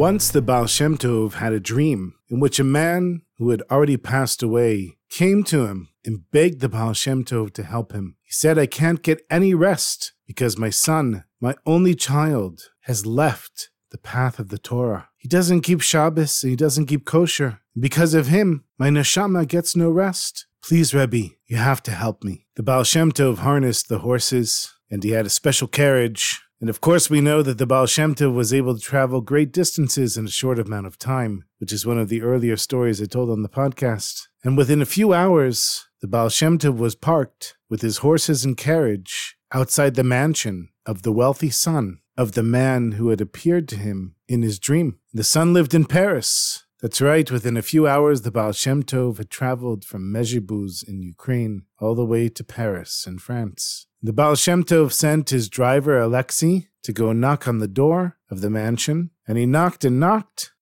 Once the Baal Shem Tov had a dream in which a man who had already passed away came to him and begged the Baal Shem Tov to help him. He said, I can't get any rest because my son, my only child, has left the path of the Torah. He doesn't keep Shabbos and he doesn't keep kosher. Because of him, my neshama gets no rest. Please, Rebbe, you have to help me. The Baal Shem Tov harnessed the horses and he had a special carriage. And of course, we know that the Baal Shem Tov was able to travel great distances in a short amount of time, which is one of the earlier stories I told on the podcast. And within a few hours, the Baal Shem Tov was parked with his horses and carriage outside the mansion of the wealthy son of the man who had appeared to him in his dream. The son lived in Paris. That's right, within a few hours, the Baal Shem Tov had traveled from Mezhibuz in Ukraine all the way to Paris in France. The Baal Shem Tov sent his driver Alexei to go knock on the door of the mansion, and he knocked and knocked,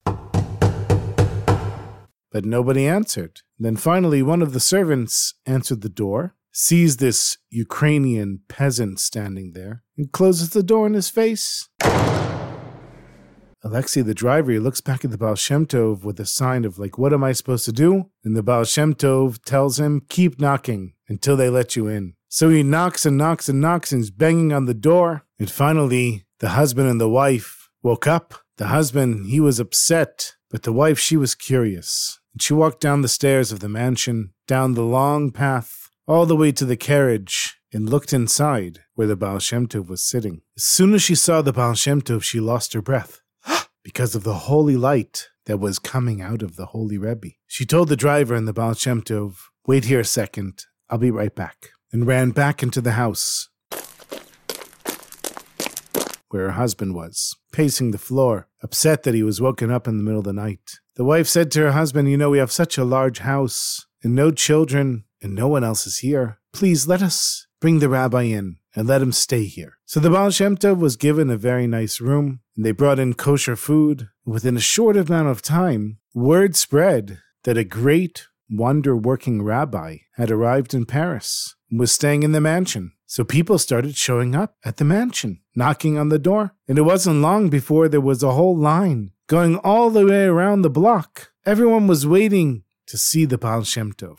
but nobody answered. Then finally, one of the servants answered the door, sees this Ukrainian peasant standing there, and closes the door in his face. Alexei, the driver, he looks back at the Baal Shem Tov with a sign of, like, what am I supposed to do? And the Baal Shem Tov tells him, keep knocking until they let you in. So he knocks and knocks and knocks and he's banging on the door. And finally, the husband and the wife woke up. The husband, he was upset, but the wife, she was curious. And she walked down the stairs of the mansion, down the long path, all the way to the carriage, and looked inside where the Baal Shem Tov was sitting. As soon as she saw the Baal Shem Tov, she lost her breath because of the holy light that was coming out of the holy Rebbe. She told the driver and the Baal Shem Tov, wait here a second, I'll be right back, and ran back into the house where her husband was, pacing the floor, upset that he was woken up in the middle of the night. The wife said to her husband, You know, we have such a large house, and no children, and no one else is here. Please let us bring the rabbi in and let him stay here. So the Baal Shem Tov was given a very nice room, and they brought in kosher food. Within a short amount of time, word spread that a great wonder working rabbi had arrived in Paris and was staying in the mansion. So people started showing up at the mansion, knocking on the door. And it wasn't long before there was a whole line going all the way around the block. Everyone was waiting to see the Baal Shem Tov.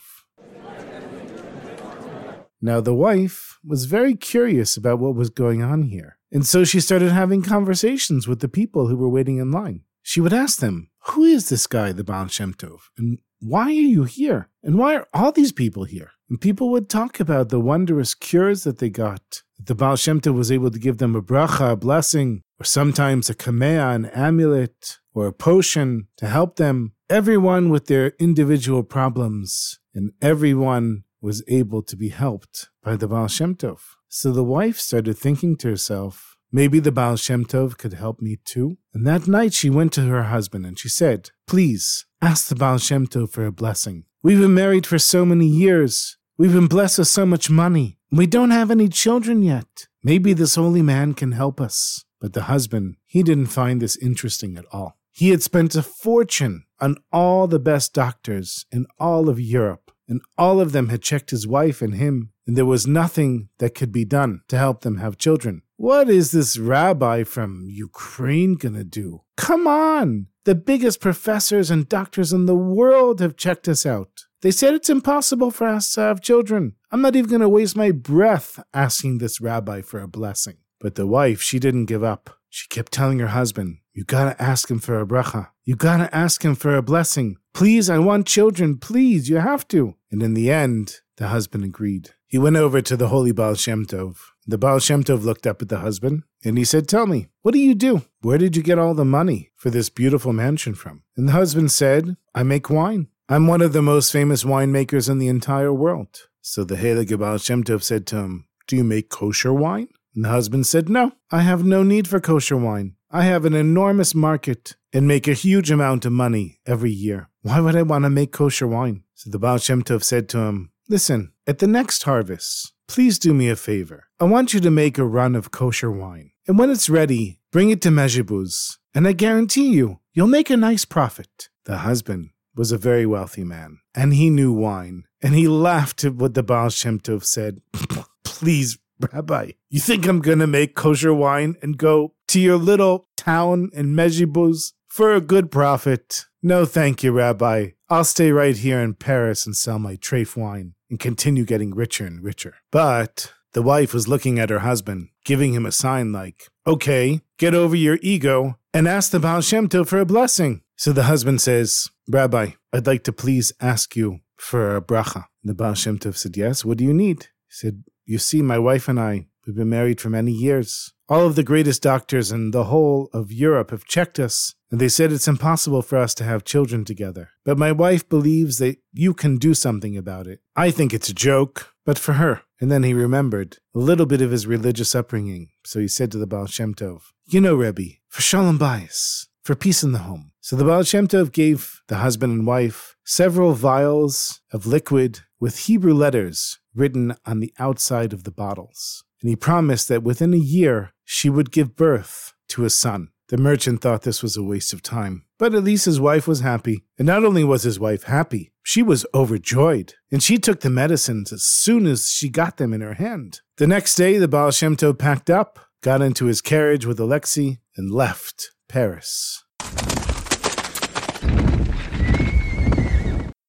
Now, the wife was very curious about what was going on here. And so she started having conversations with the people who were waiting in line. She would ask them, Who is this guy, the Baal Shem Tov? And why are you here? And why are all these people here? And people would talk about the wondrous cures that they got. That the Baal Shem Tov was able to give them a bracha, a blessing, or sometimes a kamea, an amulet, or a potion to help them. Everyone with their individual problems, and everyone was able to be helped by the Baal Shem Tov. So the wife started thinking to herself, maybe the Baal Shem Tov could help me too. And that night she went to her husband and she said, Please, ask the Baal Shem Tov for a blessing. We've been married for so many years. We've been blessed with so much money. We don't have any children yet. Maybe this holy man can help us. But the husband, he didn't find this interesting at all. He had spent a fortune on all the best doctors in all of Europe, and all of them had checked his wife and him, and there was nothing that could be done to help them have children. What is this rabbi from Ukraine gonna do? Come on! The biggest professors and doctors in the world have checked us out. They said it's impossible for us to have children. I'm not even gonna waste my breath asking this rabbi for a blessing. But the wife, she didn't give up. She kept telling her husband, You gotta ask him for a bracha. You gotta ask him for a blessing. Please, I want children. Please, you have to. And in the end, the husband agreed. He went over to the holy Baal Shem Tov. The Baal Shem Tov looked up at the husband and he said, Tell me, what do you do? Where did you get all the money for this beautiful mansion from? And the husband said, I make wine. I'm one of the most famous winemakers in the entire world. So the Heilige Baal Shem Tov said to him, Do you make kosher wine? And the husband said, No, I have no need for kosher wine. I have an enormous market and make a huge amount of money every year. Why would I want to make kosher wine? So the Baal Shem Tov said to him, Listen, at the next harvest, please do me a favor. I want you to make a run of kosher wine. And when it's ready, bring it to Mezhibuz, and I guarantee you, you'll make a nice profit. The husband was a very wealthy man, and he knew wine, and he laughed at what the Baal Shem Tov said. Please, Rabbi, you think I'm gonna make kosher wine and go to your little town in Mezhibuz for a good profit? No, thank you, Rabbi. I'll stay right here in Paris and sell my treif wine and continue getting richer and richer. But the wife was looking at her husband, giving him a sign like, Okay, get over your ego and ask the Baal Shem Tov for a blessing. So the husband says, Rabbi, I'd like to please ask you for a bracha. And the Baal Shem Tov said, Yes, what do you need? He said, You see, my wife and I, we've been married for many years. All of the greatest doctors in the whole of Europe have checked us, and they said it's impossible for us to have children together. But my wife believes that you can do something about it. I think it's a joke, but for her. And then he remembered a little bit of his religious upbringing, so he said to the Baal Shem Tov, You know, Rebbe, for shalom bayis, for peace in the home. So the Baal Shem Tov gave the husband and wife several vials of liquid with Hebrew letters written on the outside of the bottles. And he promised that within a year she would give birth to a son. The merchant thought this was a waste of time, but at least his wife was happy. And not only was his wife happy, she was overjoyed. And she took the medicines as soon as she got them in her hand. The next day, the Baal Shem Tov packed up, got into his carriage with Alexei, and left Paris.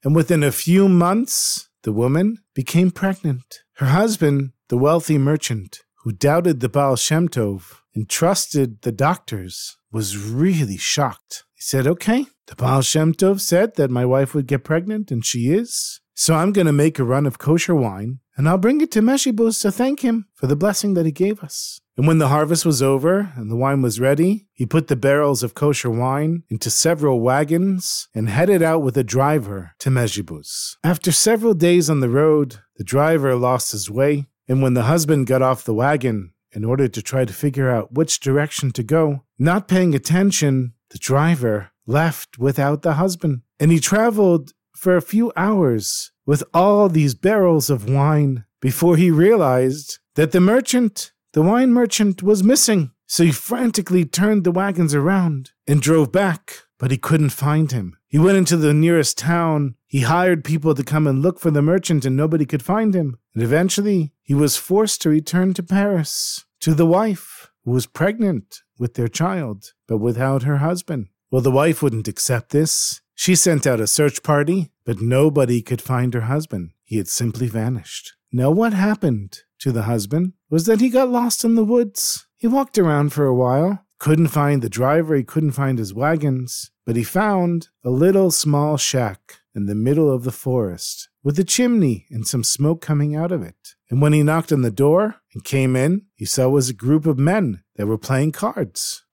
And within a few months, the woman became pregnant. Her husband, the wealthy merchant, who doubted the Baal Shem Tov and trusted the doctors, was really shocked. He said, Okay, the Baal Shem Tov said that my wife would get pregnant, and she is. So I'm going to make a run of kosher wine, and I'll bring it to Mezhibuz to thank him for the blessing that he gave us. And when the harvest was over and the wine was ready, he put the barrels of kosher wine into several wagons and headed out with a driver to Mezhibuz. After several days on the road, the driver lost his way, and when the husband got off the wagon in order to try to figure out which direction to go, not paying attention, the driver left without the husband. And he traveled for a few hours with all these barrels of wine before he realized that the merchant the wine merchant was missing, so he frantically turned the wagons around and drove back, but he couldn't find him. He went into the nearest town. He hired people to come and look for the merchant, and nobody could find him. And eventually, he was forced to return to Paris to the wife, who was pregnant with their child, but without her husband. Well, the wife wouldn't accept this. She sent out a search party, but nobody could find her husband. He had simply vanished. Now, what happened to the husband was that he got lost in the woods. He walked around for a while, couldn't find the driver, he couldn't find his wagons, but he found a little small shack in the middle of the forest with a chimney and some smoke coming out of it. And when he knocked on the door and came in, he saw was a group of men that were playing cards.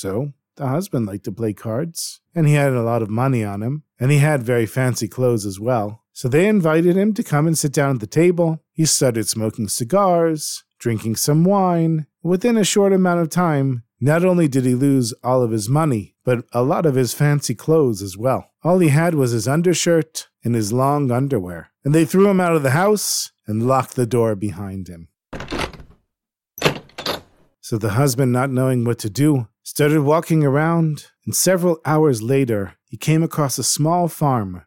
So the husband liked to play cards, and he had a lot of money on him, and he had very fancy clothes as well. So they invited him to come and sit down at the table. He started smoking cigars, drinking some wine. Within a short amount of time, not only did he lose all of his money, but a lot of his fancy clothes as well. All he had was his undershirt and his long underwear. And they threw him out of the house and locked the door behind him. So the husband, not knowing what to do, started walking around, and several hours later, he came across a small farm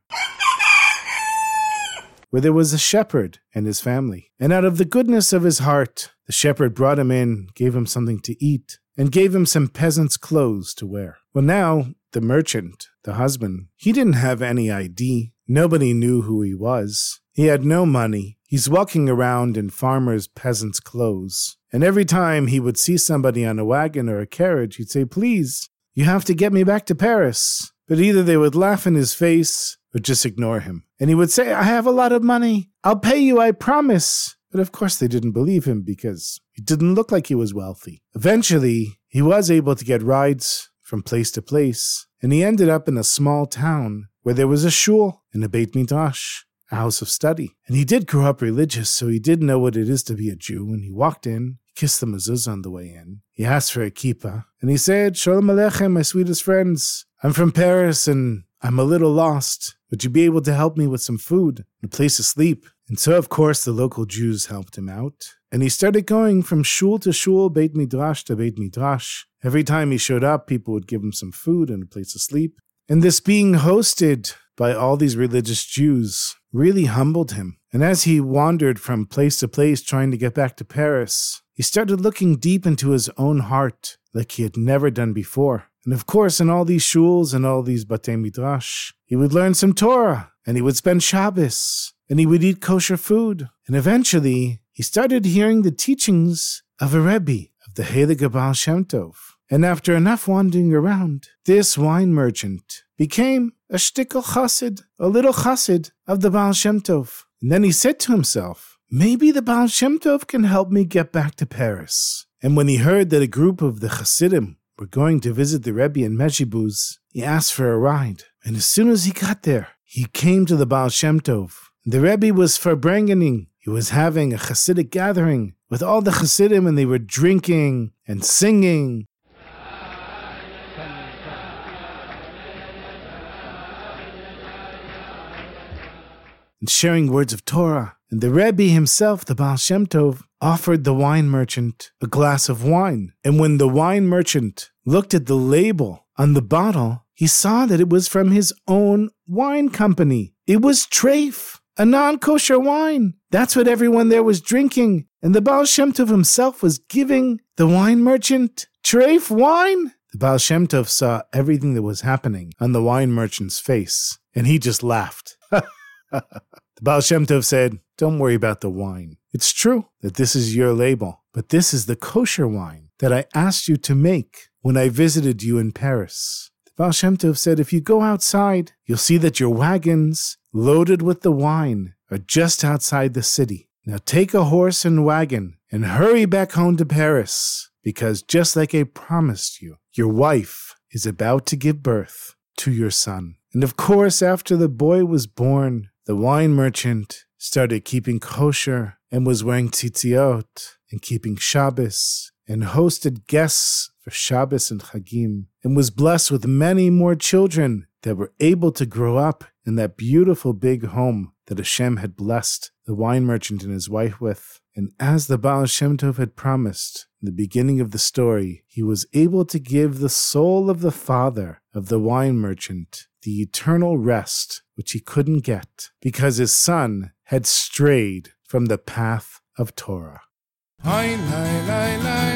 where there was a shepherd and his family. And out of the goodness of his heart, the shepherd brought him in, gave him something to eat, and gave him some peasant's clothes to wear. Well, now, the merchant, the husband, he didn't have any ID. Nobody knew who he was. He had no money. He's walking around in farmer's peasant's clothes. And every time he would see somebody on a wagon or a carriage, he'd say, Please, you have to get me back to Paris. But either they would laugh in his face or just ignore him. And he would say, I have a lot of money. I'll pay you, I promise. But of course, they didn't believe him because he didn't look like he was wealthy. Eventually, he was able to get rides from place to place, and he ended up in a small town where there was a shul and a Beit Midrash. A house of study. And he did grow up religious, so he did know what it is to be a Jew. And he walked in, he kissed the mezuzah on the way in. He asked for a kippah, and he said, Shalom Aleichem, my sweetest friends. I'm from Paris, and I'm a little lost. Would you be able to help me with some food and a place to sleep? And so, of course, the local Jews helped him out. And he started going from shul to shul, Beit Midrash to Beit Midrash. Every time he showed up, people would give him some food and a place to sleep. And this being hosted by all these religious Jews really humbled him. And as he wandered from place to place trying to get back to Paris, he started looking deep into his own heart like he had never done before. And of course, in all these shuls and all these batei midrash, he would learn some Torah, and he would spend Shabbos, and he would eat kosher food. And eventually, he started hearing the teachings of a Rebbe, of the Heilige Baal Shem Tov. And after enough wandering around, this wine merchant became a shtickle chassid, a little chassid of the Baal Shem Tov. And then he said to himself, maybe the Baal Shem Tov can help me get back to Paris. And when he heard that a group of the chassidim were going to visit the Rebbe in Mezhibuz, he asked for a ride. And as soon as he got there, he came to the Baal Shem Tov. The Rebbe was farbrengening he was having a Hasidic gathering with all the Hasidim, and they were drinking and singing. And sharing words of Torah. And the Rebbe himself, the Baal Shem Tov, offered the wine merchant a glass of wine. And when the wine merchant looked at the label on the bottle, he saw that it was from his own wine company. It was Treif a non kosher wine. That's what everyone there was drinking. And the Baal Shem Tov himself was giving the wine merchant treif wine. The Baal Shem Tov saw everything that was happening on the wine merchant's face, and he just laughed. the Baal Shem Tov said, Don't worry about the wine. It's true that this is your label, but this is the kosher wine that I asked you to make when I visited you in Paris. The Baal Shem Tov said, If you go outside, you'll see that your wagons loaded with the wine, are just outside the city. Now take a horse and wagon and hurry back home to Paris, because just like I promised you, your wife is about to give birth to your son. And of course, after the boy was born, the wine merchant started keeping kosher and was wearing tzitziot and keeping Shabbos and hosted guests for Shabbos and Chagim and was blessed with many more children that were able to grow up in that beautiful big home that Hashem had blessed the wine merchant and his wife with. And as the Baal Shem Tov had promised in the beginning of the story, he was able to give the soul of the father of the wine merchant the eternal rest which he couldn't get because his son had strayed from the path of Torah. la la la